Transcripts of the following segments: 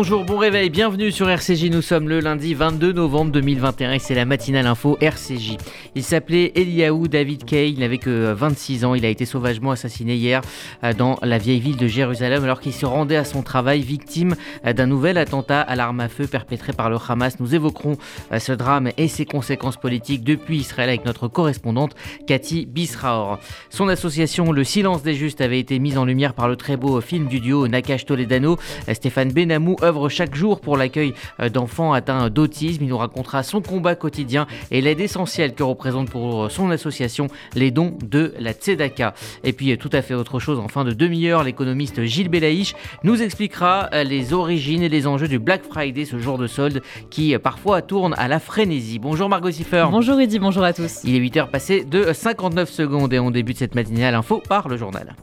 Bonjour, bon réveil, bienvenue sur RCJ. Nous sommes le lundi 22 novembre 2021 et c'est la matinale info RCJ. Il s'appelait Eliaou David Kay, il n'avait que 26 ans. Il a été sauvagement assassiné hier euh, dans la vieille ville de Jérusalem alors qu'il se rendait à son travail victime euh, d'un nouvel attentat à l'arme à feu perpétré par le Hamas. Nous évoquerons euh, ce drame et ses conséquences politiques depuis Israël avec notre correspondante Cathy Bisraor. Son association Le Silence des Justes avait été mise en lumière par le très beau film du duo Nakash Toledano. Stéphane Benamou œuvre chaque jour pour l'accueil euh, d'enfants atteints d'autisme. Il nous racontera son combat quotidien et l'aide essentielle que représente pour euh, son association les dons de la Tzedaka. Et puis euh, tout à fait autre chose, en fin de demi-heure, l'économiste Gilles Belaïch nous expliquera les origines et les enjeux du Black Friday, ce jour de solde qui parfois tourne à la frénésie. Bonjour Margot Siffer. Bonjour Eddy, bonjour à tous. Il est 8h passé de 59 secondes et on débute cette matinale info par le journal.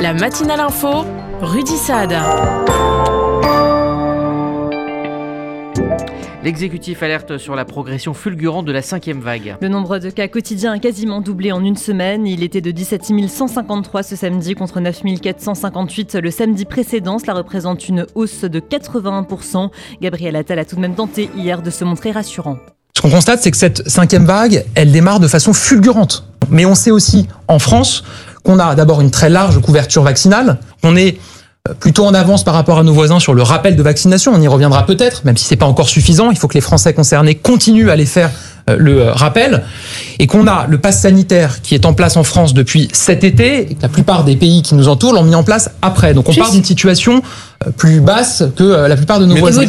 La matinale info, Rudy Saad. L'exécutif alerte sur la progression fulgurante de la cinquième vague. Le nombre de cas quotidiens a quasiment doublé en une semaine. Il était de 17 153 ce samedi contre 9 458 le samedi précédent. Cela représente une hausse de 81%. Gabriel Attal a tout de même tenté hier de se montrer rassurant. Ce qu'on constate, c'est que cette cinquième vague, elle démarre de façon fulgurante. Mais on sait aussi en France qu'on a d'abord une très large couverture vaccinale. On est euh, plutôt en avance par rapport à nos voisins sur le rappel de vaccination. On y reviendra peut-être, même si c'est pas encore suffisant. Il faut que les Français concernés continuent à les faire euh, le euh, rappel et qu'on a le pass sanitaire qui est en place en France depuis cet été et que la plupart des pays qui nous entourent l'ont mis en place après. Donc on part d'une situation plus basse que la plupart de nos voisins.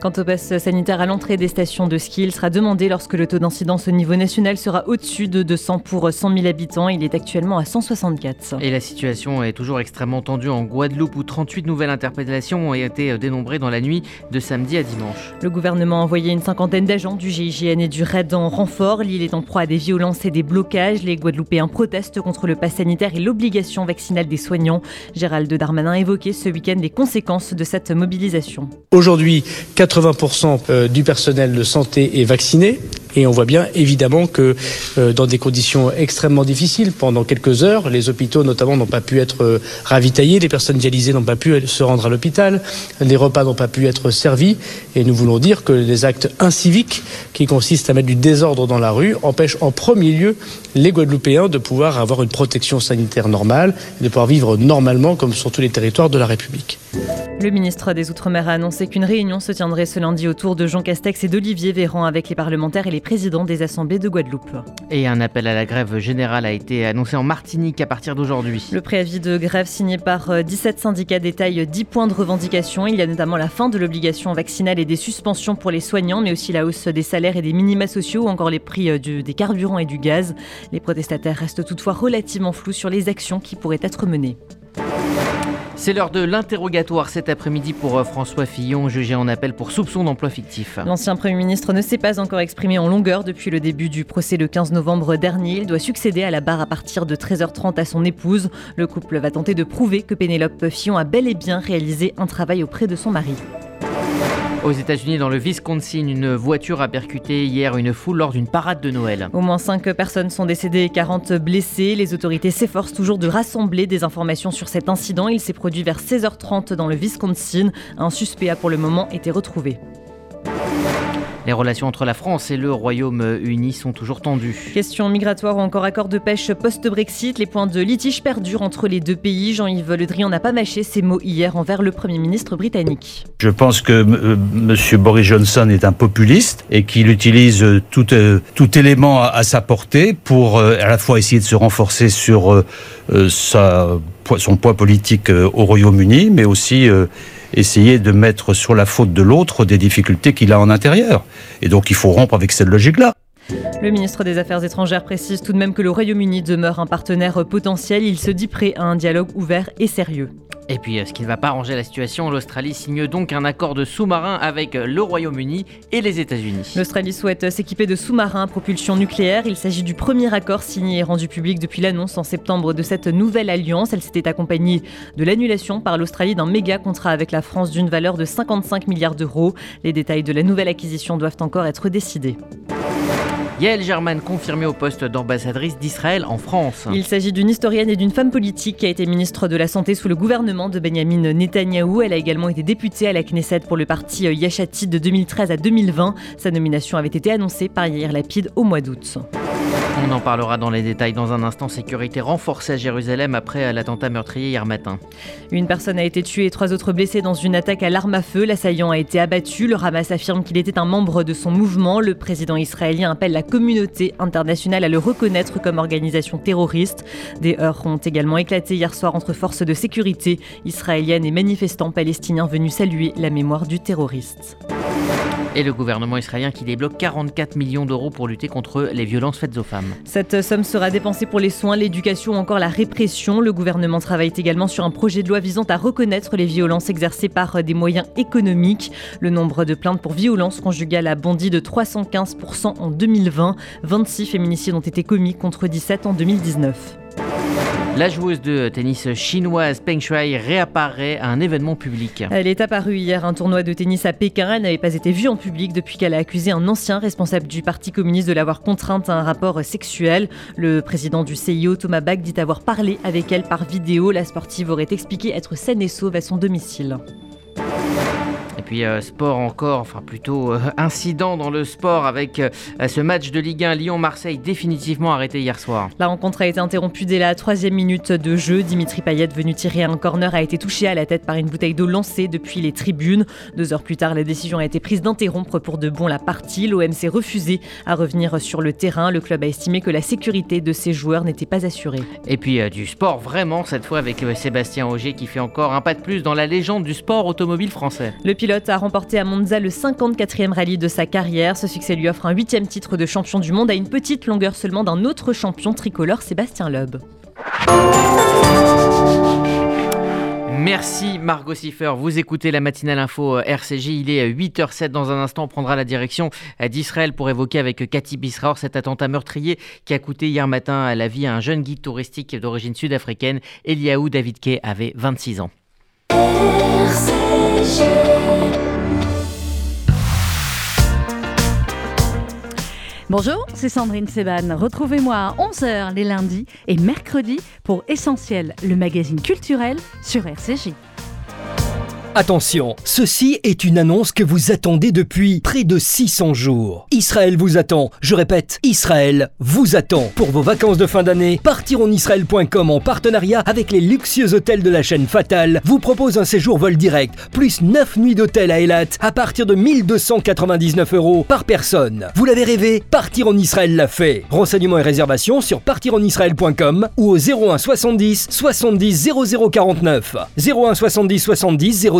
Quant au pass sanitaire à l'entrée des stations de ski, il sera demandé lorsque le taux d'incidence au niveau national sera au-dessus de 200 pour 100 000 habitants. Il est actuellement à 164. Et la situation est toujours extrêmement tendue en Guadeloupe où 38 nouvelles interpellations ont été dénombrées dans la nuit de samedi à dimanche. Le gouvernement a envoyé une cinquantaine d'agents du GIGN et du RAID en renfort. L'île est en proie à des violences et des blocages. Les Guadeloupéens protestent contre le pass sanitaire et l'obligation vaccinale des soignants. Gérald Darmanin a évoqué ce week-end les conséquences de cette mobilisation. Aujourd'hui, 80% euh, du personnel de santé est vacciné. Et on voit bien évidemment que euh, dans des conditions extrêmement difficiles, pendant quelques heures, les hôpitaux notamment n'ont pas pu être euh, ravitaillés, les personnes dialysées n'ont pas pu se rendre à l'hôpital, les repas n'ont pas pu être servis. Et nous voulons dire que les actes inciviques qui consistent à mettre du désordre dans la rue empêchent en premier lieu les Guadeloupéens de pouvoir avoir une protection sanitaire normale, de pouvoir vivre normalement comme sur tous les territoires de la République. Le ministre des Outre-mer a annoncé qu'une réunion se tiendrait ce lundi autour de Jean Castex et d'Olivier Véran avec les parlementaires et les présidents des assemblées de Guadeloupe. Et un appel à la grève générale a été annoncé en Martinique à partir d'aujourd'hui. Le préavis de grève signé par 17 euh, syndicats détaille 10 points de revendication. Il y a notamment la fin de l'obligation vaccinale et des suspensions pour les soignants, mais aussi la hausse des salaires et des minima sociaux ou encore les prix euh, des carburants et du gaz. Les protestataires restent toutefois relativement flous sur les actions qui pourraient être menées. C'est l'heure de l'interrogatoire cet après-midi pour euh, François Fillon, jugé en appel pour soupçon d'emploi fictif. L'ancien Premier ministre ne s'est pas encore exprimé en longueur depuis le début du procès le 15 novembre dernier. Il doit succéder à la barre à partir de 13h30 à son épouse. Le couple va tenter de prouver que Pénélope Fillon a bel et bien réalisé un travail auprès de son mari. Aux États-Unis, dans le Wisconsin, une voiture a percuté hier une foule lors d'une parade de Noël. Au moins 5 personnes sont décédées et 40 blessées. Les autorités s'efforcent toujours de rassembler des informations sur cet incident. Il s'est produit vers 16h30 dans le Wisconsin. Un suspect a pour le moment été retrouvé. Les relations entre la France et le Royaume-Uni sont toujours tendues. Question migratoire ou encore accord de pêche post-Brexit, les points de litige perdurent entre les deux pays. Jean-Yves Le Drian n'a pas mâché ses mots hier envers le Premier ministre britannique. Je pense que euh, M. Boris Johnson est un populiste et qu'il utilise tout, euh, tout élément à, sa portée pour euh, à la fois essayer de se renforcer sur sa, son poids politique au Royaume-Uni, mais aussi essayer de mettre sur la faute de l'autre des difficultés qu'il a en intérieur. Et donc il faut rompre avec cette logique-là. Le ministre des Affaires étrangères précise tout de même que le Royaume-Uni demeure un partenaire potentiel. Il se dit prêt à un dialogue ouvert et sérieux. Et puis, euh, ce qui ne va pas arranger la situation, l'Australie signe donc un accord de sous-marin avec euh, le Royaume-Uni et les États-Unis. L'Australie souhaite euh, s'équiper de sous-marins à propulsion nucléaire. Il s'agit du premier accord signé et rendu public depuis l'annonce en septembre de cette nouvelle alliance. Elle s'était accompagnée de l'annulation par l'Australie d'un méga contrat avec la France d'une valeur de 55 milliards d'euros. Les détails de la nouvelle acquisition doivent encore être décidés. Yael German confirmée au poste d'ambassadrice d'Israël en France. Il s'agit d'une historienne et d'une femme politique qui a été ministre de la Santé sous le gouvernement de Benjamin Netanyahou. Elle a également été députée à la Knesset pour le parti Yachati de 2013 à 2020. Sa nomination avait été annoncée par Yair Lapid au mois d'août. On en parlera dans les détails dans un instant. Sécurité renforcée à Jérusalem après l'attentat meurtrier hier matin. Une personne a été tuée et trois autres blessés dans une attaque à l'arme à feu. L'assaillant a été abattu. Le Hamas affirme qu'il était un membre de son mouvement. Le président israélien appelle la communauté internationale à le reconnaître comme organisation terroriste. Des heurts ont également éclaté hier soir entre forces de sécurité israéliennes et manifestants palestiniens venus saluer la mémoire du terroriste. Et le gouvernement israélien qui débloque 44 millions d'euros pour lutter contre les violences faites aux femmes. Cette somme sera dépensée pour les soins, l'éducation ou encore la répression. Le gouvernement travaille également sur un projet de loi visant à reconnaître les violences exercées par des moyens économiques. Le nombre de plaintes pour violences conjugales a bondi de 315% en 2020. 26 féminicides ont été commis contre 17 en 2019. La joueuse de tennis chinoise Peng Shuai réapparaît à un événement public. Elle est apparue hier à un tournoi de tennis à Pékin. Elle n'avait pas été vue en public depuis qu'elle a accusé un ancien responsable du Parti communiste de l'avoir contrainte à un rapport sexuel. Le président du CIO, Thomas Bach, dit avoir parlé avec elle par vidéo. La sportive aurait expliqué être saine et sauve à son domicile. Puis euh, sport encore, enfin plutôt euh, incident dans le sport avec euh, ce match de Ligue 1 Lyon-Marseille définitivement arrêté hier soir. La rencontre a été interrompue dès la troisième minute de jeu. Dimitri Payet, venu tirer un corner, a été touché à la tête par une bouteille d'eau lancée depuis les tribunes. Deux heures plus tard, la décision a été prise d'interrompre pour de bon la partie. L'OM s'est refusé à revenir sur le terrain. Le club a estimé que la sécurité de ses joueurs n'était pas assurée. Et puis du sport vraiment cette fois avec Sébastien Auger qui fait encore un pas de plus dans la légende du sport automobile français. Le pilote a remporté à Monza le 54e rallye de sa carrière. Ce succès lui offre un huitième titre de champion du monde à une petite longueur seulement d'un autre champion tricolore, Sébastien Loeb. Merci Margot Siffer. Vous écoutez la matinale info RCJ. Il est 8h07. Dans un instant, on prendra la direction d'Israël pour évoquer avec Cathy Bisraor cet attentat meurtrier qui a coûté hier matin la vie à un jeune guide touristique d'origine sud-africaine. Eliaou David Kay avait 26 ans. Bonjour, c'est Sandrine Seban. Retrouvez-moi à 11h les lundis et mercredis pour Essentiel, le magazine culturel sur RCJ. Attention, ceci est une annonce que vous attendez depuis près de 600 jours. Israël vous attend, je répète, Israël vous attend. Pour vos vacances de fin d'année, partironisraël.com en partenariat avec les luxueux hôtels de la chaîne Fatale vous propose un séjour vol direct, plus 9 nuits d'hôtel à Elat à partir de 1299 euros par personne. Vous l'avez rêvé Partir en Israël l'a fait. Renseignements et réservations sur partironisraël.com ou au 01 70 70 0049. 01 70 70 00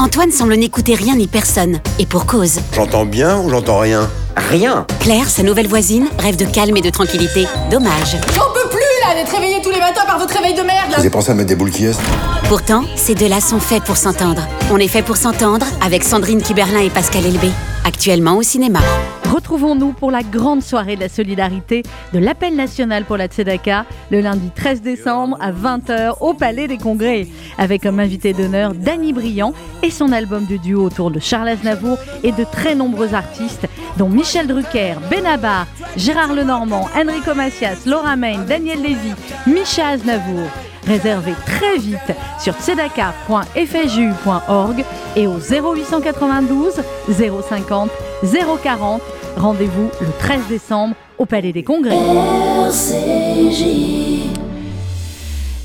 Antoine semble n'écouter rien ni personne. Et pour cause. J'entends bien ou j'entends rien? Rien. Claire, sa nouvelle voisine, rêve de calme et de tranquillité. Dommage. J'en peux plus là d'être réveillé tous les matins par votre réveil de merde. Vous avez pensé à mettre des boules qui est? Pourtant, ces deux-là sont faits pour s'entendre. On est fait pour s'entendre avec Sandrine Kiberlin et Pascal Elbé. Actuellement au cinéma. Retrouvons-nous pour la grande soirée de la solidarité de l'appel national pour la Tzedaka le lundi 13 décembre à 20h au Palais des Congrès avec comme invité d'honneur Danny Briand et son album de duo autour de Charles Aznavour et de très nombreux artistes dont Michel Drucker, Benabar, Gérard Lenormand, Enrico Macias, Laura Main, Daniel Lévy, Micha Aznavour. Réservez très vite sur tzedaka.fju.org et au 0892 050 040. Rendez-vous le 13 décembre au Palais des Congrès.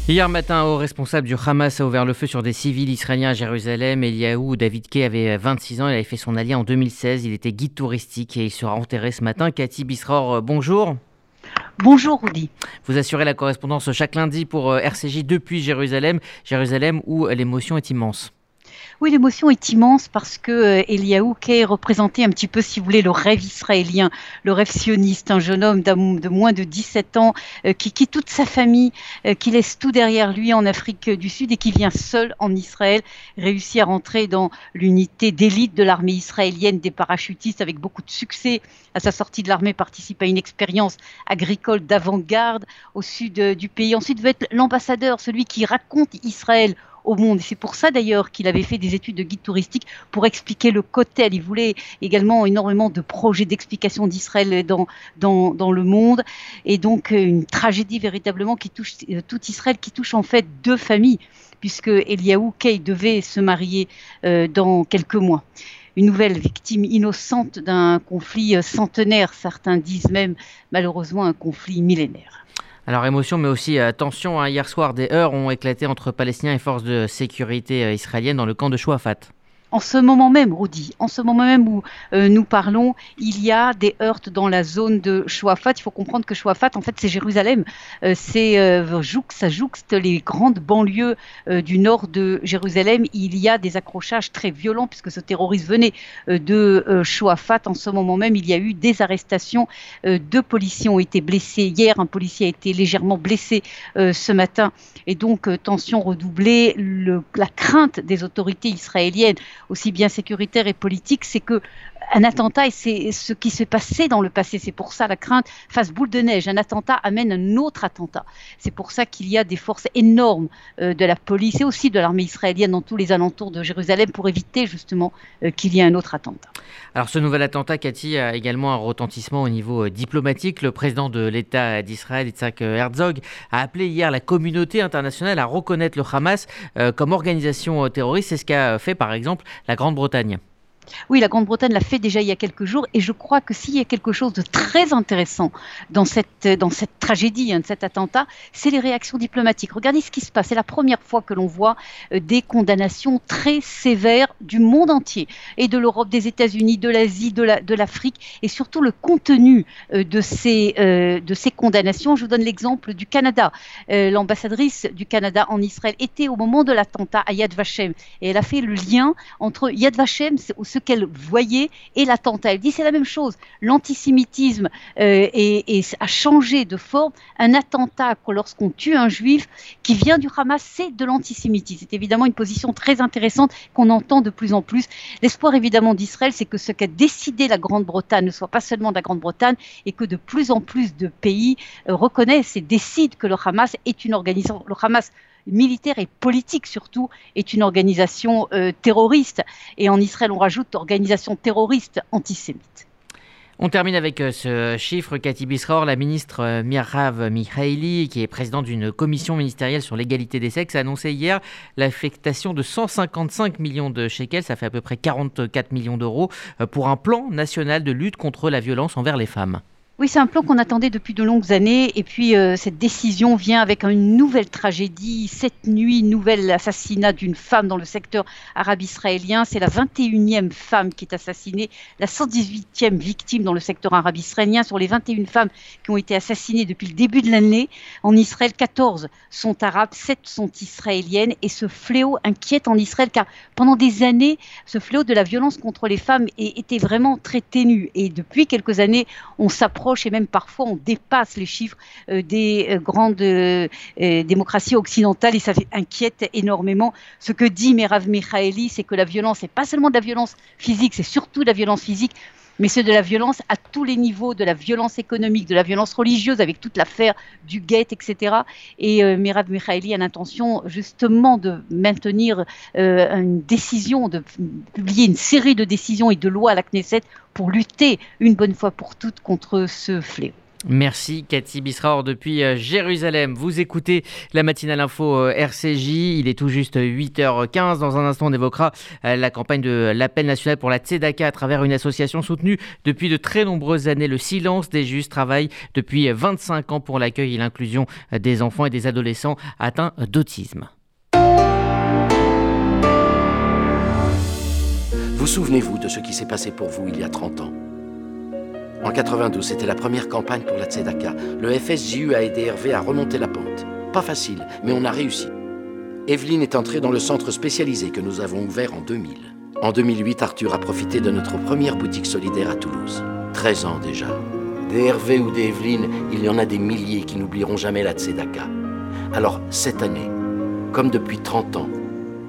Hier matin, un haut responsable du Hamas a ouvert le feu sur des civils israéliens à Jérusalem. Eliaou David Kay avait 26 ans, il avait fait son allié en 2016, il était guide touristique et il sera enterré ce matin. Cathy Bisror, bonjour. Bonjour Rudy. Vous assurez la correspondance chaque lundi pour RCJ depuis Jérusalem, Jérusalem où l'émotion est immense. Oui, l'émotion est immense parce que euh, Eliaou Kay représentait un petit peu, si vous voulez, le rêve israélien, le rêve sioniste, un jeune homme de moins de 17 ans euh, qui quitte toute sa famille, euh, qui laisse tout derrière lui en Afrique du Sud et qui vient seul en Israël, réussit à rentrer dans l'unité d'élite de l'armée israélienne des parachutistes avec beaucoup de succès. À sa sortie de l'armée, participe à une expérience agricole d'avant-garde au sud du pays. Ensuite, veut être l'ambassadeur, celui qui raconte Israël au monde. C'est pour ça d'ailleurs qu'il avait fait des études de guide touristique pour expliquer le côté. Il voulait également énormément de projets d'explication d'Israël dans, dans, dans, le monde. Et donc euh, une tragédie véritablement qui touche euh, tout Israël, qui touche en fait deux familles, puisque Eliaou Kay devait se marier euh, dans quelques mois une nouvelle victime innocente d'un conflit centenaire, certains disent même malheureusement un conflit millénaire. Alors émotion mais aussi euh, tension. Hein. Hier soir, des heurts ont éclaté entre Palestiniens et forces de sécurité euh, israéliennes dans le camp de Chouafat en ce moment même, Rudy, en ce moment même où euh, nous parlons, il y a des heurts dans la zone de Chouafat. Il faut comprendre que Chouafat, en fait, c'est Jérusalem. Euh, c'est euh, ça jouxte les grandes banlieues du nord de Jérusalem. Il y a des accrochages très violents puisque ce terroriste venait de Chouafat. En ce moment même, il y a eu des arrestations. deux policiers ont été blessés hier. Un policier a été légèrement blessé ce matin. Et donc, tension redoublée. La crainte des autorités israéliennes aussi bien sécuritaire et politique, c'est que un attentat, et c'est ce qui s'est passé dans le passé, c'est pour ça la crainte fasse boule de neige. Un attentat amène un autre attentat. C'est pour ça qu'il y a des forces énormes euh, de la police et aussi de l'armée israélienne dans tous les alentours de Jérusalem pour éviter justement euh, qu'il y ait un autre attentat. Alors ce nouvel attentat, Cathy, a également un retentissement au niveau euh, diplomatique. Le président de l'État d'Israël, Yitzhak Herzog, a appelé hier la communauté internationale à reconnaître le Hamas comme organisation terroriste. C'est ce qu'a fait par exemple la Grande-Bretagne. Oui, la Grande-Bretagne l'a fait déjà il y a quelques jours et je crois que s'il y a quelque chose de très intéressant dans cette, dans cette tragédie, hein, de cet attentat, c'est les réactions diplomatiques. Regardez ce qui se passe. C'est la première fois que l'on voit euh, des condamnations très sévères du monde entier et de l'Europe, des États-Unis, de l'Asie, de l'Afrique la, et surtout le contenu euh, de, ces, euh, de ces condamnations. Je vous donne l'exemple du Canada. L'ambassadrice du Canada en Israël était au moment de l'attentat à Yad Vashem et elle a fait le lien entre Yad Vashem, ce qu'elle voyait et l'attentat. Elle dit c'est la même chose. L'antisémitisme euh, a changé de forme. Un attentat, lorsqu'on tue un juif qui vient du Hamas, c'est de l'antisémitisme. C'est évidemment une position très intéressante qu'on entend de plus en plus. L'espoir évidemment d'Israël, c'est que ce qu'a décidé la Grande-Bretagne ne soit pas seulement de la Grande-Bretagne et que de plus en plus de pays euh, reconnaissent et décident que le Hamas est une organisation. Militaire et politique surtout, est une organisation euh, terroriste. Et en Israël, on rajoute organisation terroriste antisémite. On termine avec euh, ce chiffre, Cathy Bisror, la ministre euh, Mirav Mikhaili, qui est présidente d'une commission ministérielle sur l'égalité des sexes, a annoncé hier l'affectation de 155 millions de shekels, ça fait à peu près 44 millions d'euros, pour un plan national de lutte contre la violence envers les femmes. Oui, c'est un plan qu'on attendait depuis de longues années. Et puis, euh, cette décision vient avec une nouvelle tragédie. Cette nuit, nouvel assassinat d'une femme dans le secteur arabe-israélien. C'est la 21e femme qui est assassinée, la 118e victime dans le secteur arabe-israélien. Sur les 21 femmes qui ont été assassinées depuis le début de l'année, en Israël, 14 sont arabes, 7 sont israéliennes. Et ce fléau inquiète en Israël, car pendant des années, ce fléau de la violence contre les femmes était vraiment très ténu. Et depuis quelques années, on s'approche et même parfois on dépasse les chiffres euh, des euh, grandes euh, démocraties occidentales et ça inquiète énormément. Ce que dit Merav Mikhaeli, c'est que la violence n'est pas seulement de la violence physique, c'est surtout de la violence physique mais c'est de la violence à tous les niveaux, de la violence économique, de la violence religieuse, avec toute l'affaire du guet, etc. Et euh, Mirav Mikhaili a l'intention justement de maintenir euh, une décision, de publier une série de décisions et de lois à la Knesset pour lutter une bonne fois pour toutes contre ce fléau. Merci Cathy Bisraor depuis euh, Jérusalem. Vous écoutez la matinale info euh, RCJ. Il est tout juste 8h15. Dans un instant, on évoquera euh, la campagne de l'appel national pour la Tzedaka à travers une association soutenue depuis de très nombreuses années. Le silence des justes travaille depuis 25 ans pour l'accueil et l'inclusion des enfants et des adolescents atteints d'autisme. Vous souvenez-vous de ce qui s'est passé pour vous il y a 30 ans? En 92, c'était la première campagne pour la Tzedaka. Le FSJU a aidé Hervé à remonter la pente. Pas facile, mais on a réussi. Evelyne est entrée dans le centre spécialisé que nous avons ouvert en 2000. En 2008, Arthur a profité de notre première boutique solidaire à Toulouse. 13 ans déjà. Des Hervé ou des Evelyne, il y en a des milliers qui n'oublieront jamais la Tzedaka. Alors, cette année, comme depuis 30 ans,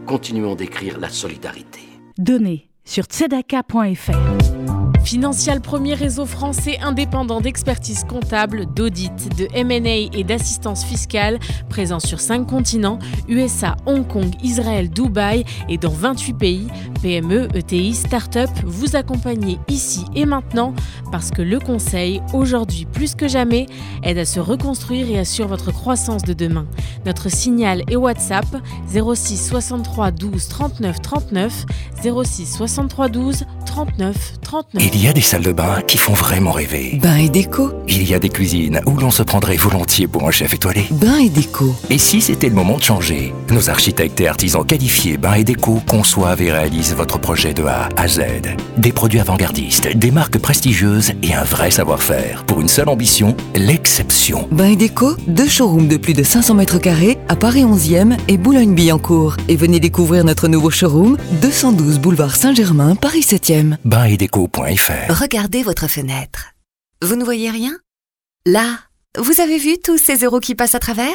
continuons d'écrire la solidarité. Donnez sur tzedaka.fr. Financial, premier réseau français indépendant d'expertise comptable, d'audit, de M&A et d'assistance fiscale, présent sur 5 continents, USA, Hong Kong, Israël, Dubaï et dans 28 pays. PME, ETI, start-up, vous accompagnez ici et maintenant parce que le conseil, aujourd'hui plus que jamais, aide à se reconstruire et assure votre croissance de demain. Notre signal est WhatsApp 06 63 12 39 39 06 63 12 39 39. Il y a des salles de bain qui font vraiment rêver. Bain et déco. Il y a des cuisines où l'on se prendrait volontiers pour un chef étoilé. Bain et déco. Et si c'était le moment de changer? Nos architectes et artisans qualifiés Bain et déco conçoivent et réalisent votre projet de A à Z. Des produits avant-gardistes, des marques prestigieuses et un vrai savoir-faire. Pour une seule ambition, l'exception. Bain et déco, deux showrooms de plus de 500 mètres carrés à Paris 11e et Boulogne-Billancourt. Et venez découvrir notre nouveau showroom, 212 boulevard Saint-Germain, Paris 7e. Bain et déco.fr Regardez votre fenêtre. Vous ne voyez rien? Là, vous avez vu tous ces euros qui passent à travers?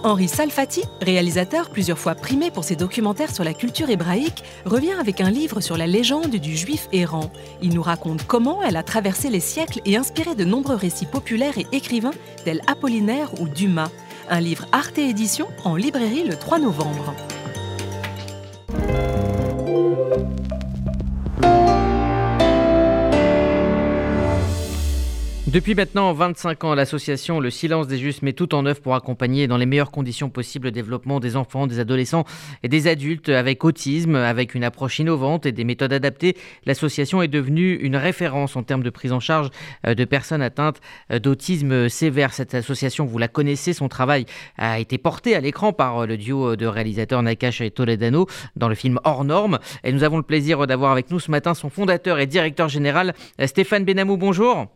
Pierre-Henri Salfati, réalisateur plusieurs fois primé pour ses documentaires sur la culture hébraïque, revient avec un livre sur la légende du juif errant. Il nous raconte comment elle a traversé les siècles et inspiré de nombreux récits populaires et écrivains tels Apollinaire ou Dumas. Un livre Arte Édition en librairie le 3 novembre. Depuis maintenant 25 ans, l'association Le Silence des Justes met tout en œuvre pour accompagner dans les meilleures conditions possibles le développement des enfants, des adolescents et des adultes avec autisme, avec une approche innovante et des méthodes adaptées. L'association est devenue une référence en termes de prise en charge euh, de personnes atteintes euh, d'autisme sévère. Cette association, vous la connaissez, son travail a été porté à l'écran par euh, le duo de réalisateurs Nakash et Toledano dans le film Hors Normes. Et nous avons le plaisir d'avoir avec nous ce matin son fondateur et directeur général, Stéphane Benamou. Bonjour.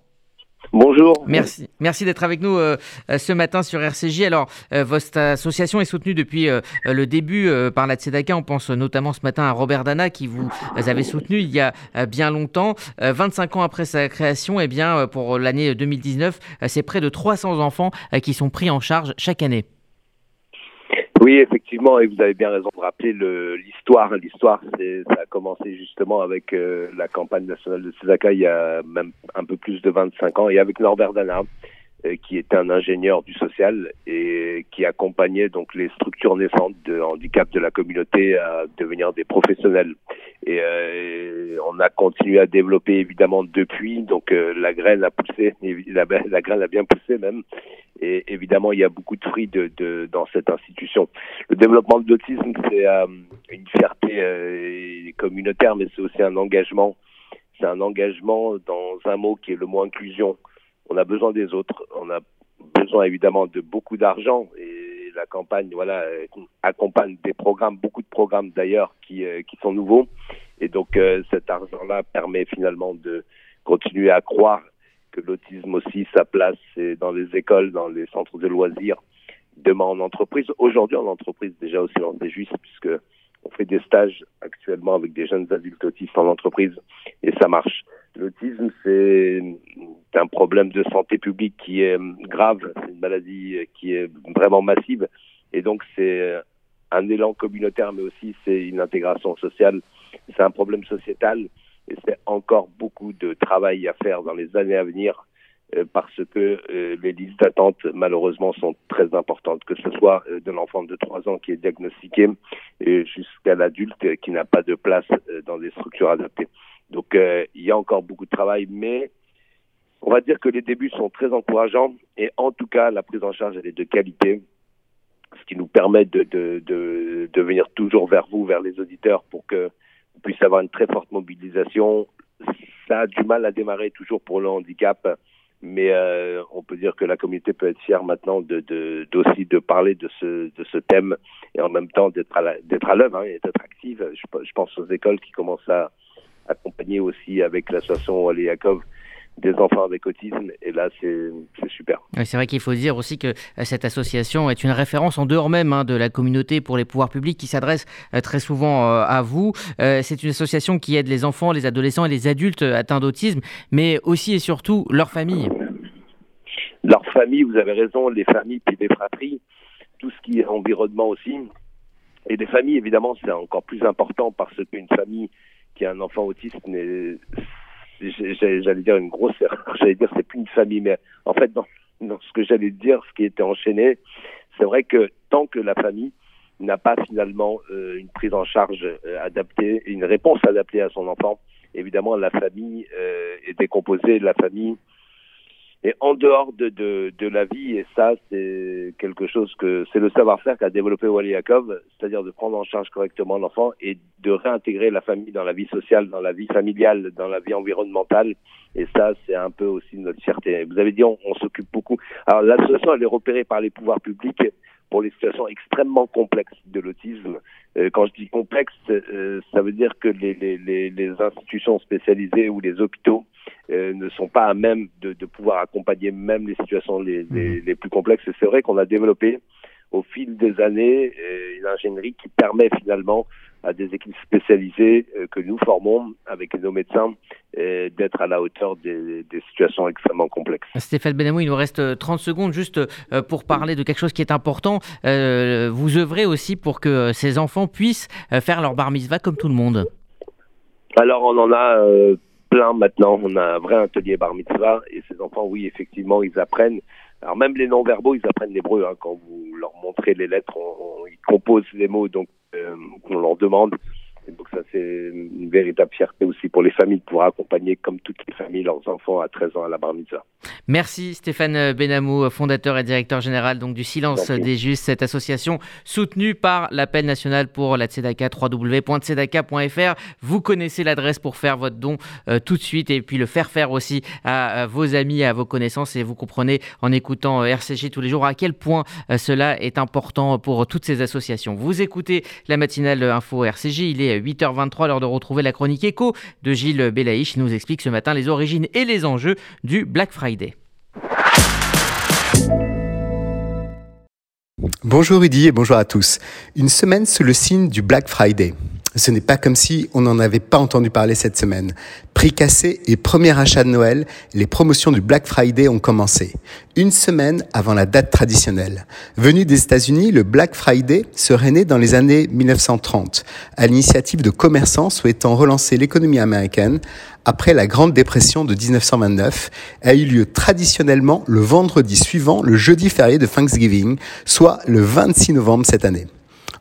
Bonjour. Merci, merci d'être avec nous euh, euh, ce matin sur RCJ. Alors, euh, votre association est soutenue depuis le début par la Tzedaka. On pense notamment ce matin à Robert Dana qui vous avez soutenu il y a bien longtemps. 25 ans après sa création, eh bien, pour l'année 2019, c'est près de 300 enfants qui sont pris en charge chaque année. Oui, effectivement, et vous avez bien raison de rappeler l'histoire. L'histoire, ça a commencé justement avec euh, la campagne nationale de Tzedaka il y a même un peu plus de 25 ans, et avec Norbert Dana, qui était un ingénieur du social et qui accompagnait donc les structures naissantes de handicap de la communauté à devenir des professionnels. Et euh, on a continué à développer évidemment depuis. Donc la graine a poussé, la, la graine a bien poussé même. Et évidemment, il y a beaucoup de fruits de, de, dans cette institution. Le développement de l'autisme, c'est euh, une fierté euh, communautaire, mais c'est aussi un engagement. C'est un engagement dans un mot qui est le mot inclusion. On a besoin des autres. On a besoin évidemment de beaucoup d'argent et la campagne, voilà, euh, accompagne des programmes, beaucoup de programmes d'ailleurs qui, qui sont nouveaux. Et donc cet argent-là permet finalement de continuer à croire que l'autisme aussi, sa place, c'est dans les écoles, dans les centres de loisirs, demain en entreprise. Aujourd'hui en entreprise, déjà aussi silence des justes, puisque on fait des stages actuellement avec des jeunes adultes autistes en entreprise et ça marche. L'autisme, c'est un problème de santé publique qui est grave, c'est une maladie qui est vraiment massive, et donc c'est un élan communautaire, mais aussi c'est une intégration sociale. C'est un problème sociétal et c'est encore beaucoup de travail à faire dans les années à venir euh, parce que euh, les listes d'attente, malheureusement, sont très importantes, que ce soit euh, de l'enfant de 3 ans qui est diagnostiqué jusqu'à l'adulte qui n'a pas de place dans des structures adaptées. Donc, il y a encore beaucoup de travail, mais on va dire que les débuts sont très encourageants et en tout cas, la prise en charge, elle est de qualité ce qui nous permet de, venir toujours vers vous, vers les auditeurs, pour que vous puissiez avoir une très forte mobilisation. Ça a du mal à démarrer toujours pour le handicap, mais euh, on peut dire que la communauté peut être fière maintenant de, de, de parler de ce, de ce thème et en même temps d'être à, d'être à l'œuvre hein, et d'être active. Je, pense aux écoles qui commencent à accompagner aussi avec l'association Ali Yakov des enfants avec autisme. Et là, c'est super. c'est vrai qu'il faut dire aussi que euh, cette association est une référence en dehors même hein, de la communauté pour les pouvoirs publics qui s'adresse euh, très souvent euh, à vous. c'est une association qui aide les enfants, les adolescents et les adultes atteints d'autisme, mais aussi et surtout leurs familles. Leurs familles, vous avez raison, les familles puis les fratries, tout ce qui est environnement aussi. Et les familles, évidemment, c'est encore plus important parce qu'une famille qui a un enfant autiste n'est j'allais dire une grosse erreur, j'allais dire c'est plus une famille, mais en fait dans, dans ce que j'allais dire, ce qui était enchaîné, c'est vrai que tant que la famille n'a pas finalement euh, une prise en charge euh, adaptée, une réponse adaptée à son enfant, évidemment la famille euh, est décomposée, la famille et en dehors de, de, de la vie, et ça, c'est quelque chose que c'est le savoir-faire qu'a développé Wally Yakov, c'est-à-dire de prendre en charge correctement l'enfant et de réintégrer la famille dans la vie sociale, dans la vie familiale, dans la vie environnementale. Et ça, c'est un peu aussi notre fierté. Vous avez dit, on, on s'occupe beaucoup. Alors, l'association, elle est repérée par les pouvoirs publics pour les situations extrêmement complexes de l'autisme. Euh, quand je dis complexe, euh, ça veut dire que les, les, les, institutions spécialisées ou les hôpitaux euh, ne sont pas à même de, de, pouvoir accompagner même les situations les, les, les plus complexes. Et c'est vrai qu'on a développé au fil des années une ingénierie qui permet finalement à des équipes spécialisées euh, que nous formons avec nos médecins d'être à la hauteur des, situations extrêmement complexes. Stéphane Benamou, il nous reste 30 secondes juste euh, pour parler de quelque chose qui est important. Euh, vous œuvrez aussi pour que ces enfants puissent faire leur bar mitzvah comme tout le monde. Alors on en a plein maintenant. On a un vrai atelier bar mitzvah et ces enfants, oui, effectivement, ils apprennent. Alors même les non-verbaux, ils apprennent l'hébreu. Hein. Quand vous leur montrez les lettres, ils composent les mots. Donc euh, on leur demande. Et donc ça, c'est une véritable fierté aussi pour les familles de pouvoir accompagner, comme toutes les familles, leurs enfants à 13 ans à la bar mitzvah. Merci Stéphane Benamou, fondateur et directeur général donc, du Silence des Justes, cette association soutenue par l'appel national pour la Tzedaka, www.tzedaka.fr. Vous connaissez l'adresse pour faire votre don euh, tout de suite et puis le faire faire aussi à, vos amis, à vos connaissances. Et vous comprenez en écoutant euh, RCG tous les jours à quel point cela est important pour toutes ces associations. Vous écoutez la matinale info RCJ, il est 8h23, l'heure de retrouver la chronique écho de Gilles Belaïch. qui nous explique ce matin les origines et les enjeux du Black Friday. Bonjour Rudy et bonjour à tous. Une semaine sous le signe du Black Friday. Ce n'est pas comme si on n'en avait pas entendu parler cette semaine. Prix cassé et premier achat de Noël, les promotions du Black Friday ont commencé. Une semaine avant la date traditionnelle. Venu des États-Unis, le Black Friday serait né dans les années 1930, à l'initiative de commerçants souhaitant relancer l'économie américaine après la Grande Dépression de 1929, a eu lieu traditionnellement le vendredi suivant le jeudi férié de Thanksgiving, soit le 26 novembre cette année.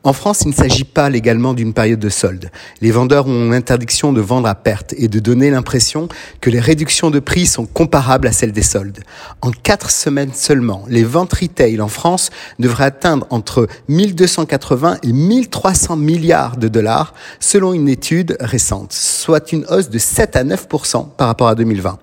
En France, il ne s'agit pas légalement d'une période de solde. Les vendeurs ont l'interdiction de vendre à perte et de donner l'impression que les réductions de prix sont comparables à celles des soldes. En quatre semaines seulement, les ventes retail en France devraient atteindre entre 1280 et 1300 milliards de dollars selon une étude récente, soit une hausse de 7 à 9 par rapport à 2020.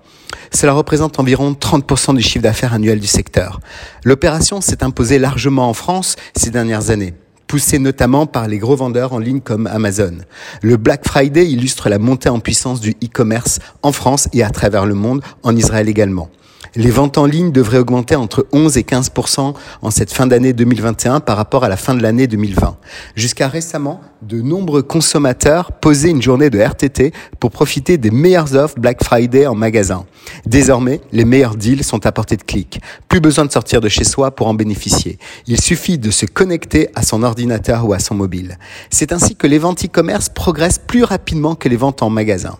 Cela représente environ 30% du chiffre d'affaires annuel du secteur. L'opération s'est imposée largement en France ces dernières années poussé notamment par les gros vendeurs en ligne comme Amazon. Le Black Friday illustre la montée en puissance du e-commerce en France et à travers le monde, en Israël également. Les ventes en ligne devraient augmenter entre 11 et 15% en cette fin d'année 2021 par rapport à la fin de l'année 2020. Jusqu'à récemment, de nombreux consommateurs posaient une journée de RTT pour profiter des meilleures offres Black Friday en magasin. Désormais, les meilleurs deals sont à portée de clic. Plus besoin de sortir de chez soi pour en bénéficier. Il suffit de se connecter à son ordinateur ou à son mobile. C'est ainsi que les ventes e-commerce progressent plus rapidement que les ventes en magasin.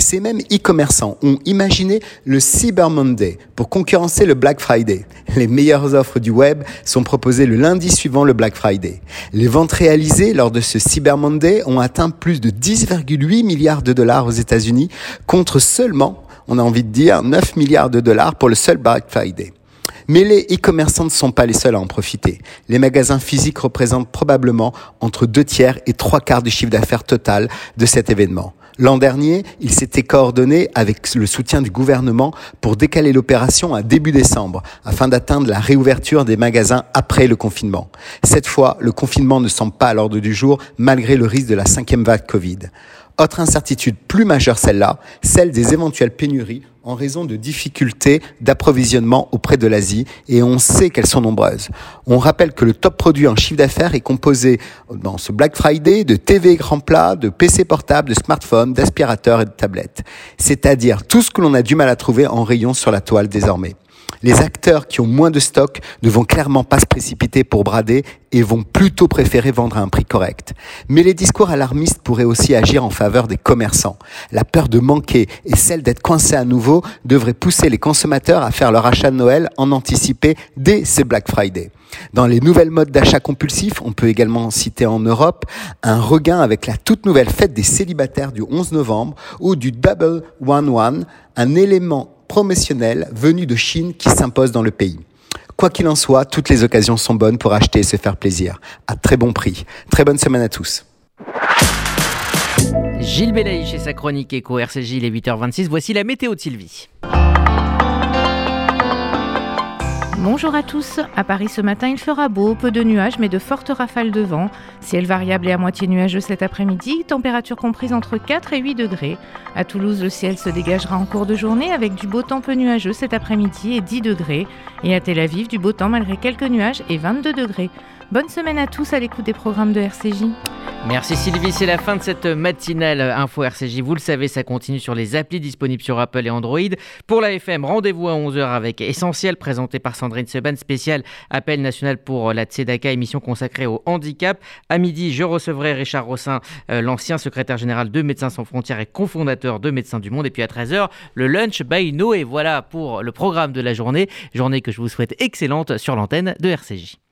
Ces mêmes e-commerçants ont imaginé le Cyber Monday pour concurrencer le Black Friday. Les meilleures offres du web sont proposées le lundi suivant le Black Friday. Les ventes réalisées lors de ce Cyber Monday ont atteint plus de 10,8 milliards de dollars aux États-Unis contre seulement, on a envie de dire, 9 milliards de dollars pour le seul Black Friday. Mais les e-commerçants ne sont pas les seuls à en profiter. Les magasins physiques représentent probablement entre deux tiers et trois quarts du chiffre d'affaires total de cet événement. L'an dernier, il s'était coordonné avec le soutien du gouvernement pour décaler l'opération à début décembre afin d'atteindre la réouverture des magasins après le confinement. Cette fois, le confinement ne semble pas à l'ordre du jour malgré le risque de la cinquième vague Covid. Autre incertitude plus majeure celle-là, celle des éventuelles pénuries en raison de difficultés d'approvisionnement auprès de l'Asie et on sait qu'elles sont nombreuses. On rappelle que le top produit en chiffre d'affaires est composé dans ce Black Friday de TV écran plat, de PC portable, de smartphones, d'aspirateurs et de tablettes. C'est-à-dire tout ce que l'on a du mal à trouver en rayon sur la toile désormais. Les acteurs qui ont moins de stock ne vont clairement pas se précipiter pour brader et vont plutôt préférer vendre à un prix correct. Mais les discours alarmistes pourraient aussi agir en faveur des commerçants. La peur de manquer et celle d'être coincé à nouveau devraient pousser les consommateurs à faire leur achat de Noël en anticipé dès ce Black Friday. Dans les nouvelles modes d'achat compulsif, on peut également citer en Europe un regain avec la toute nouvelle fête des célibataires du 11 novembre ou du Double One One, un élément promotionnel venu de Chine qui s'impose dans le pays. Quoi qu'il en soit, toutes les occasions sont bonnes pour acheter et se faire plaisir, à très bon prix. Très bonne semaine à tous. Gilles Belaï chez sa chronique Eco RCJ, il est 8h26. Voici la météo de Sylvie. Bonjour à tous. À Paris ce matin, il fera beau, peu de nuages, mais de fortes rafales de vent. Ciel variable et à moitié nuageux cet après-midi, température comprise entre 4 et 8 degrés. À Toulouse, le ciel se dégagera en cours de journée avec du beau temps peu nuageux cet après-midi et 10 degrés. Et à Tel Aviv, du beau temps malgré quelques nuages et 22 degrés. Bonne semaine à tous à l'écoute des programmes de RCJ. Merci Sylvie, c'est la fin de cette matinale Info RCJ. Vous le savez, ça continue sur les applis disponibles sur Apple et Android. Pour la FM, rendez-vous à 11h avec Essentiel, présenté par Sandrine Seban, spécial appel national pour la Tzedaka, émission consacrée au handicap. À midi, je recevrai Richard Rossin, euh, l'ancien secrétaire général de Médecins sans frontières et cofondateur de Médecins du Monde. Et puis à 13h, le lunch by Noé. Voilà pour le programme de la journée. Journée que je vous souhaite excellente sur l'antenne de RCJ.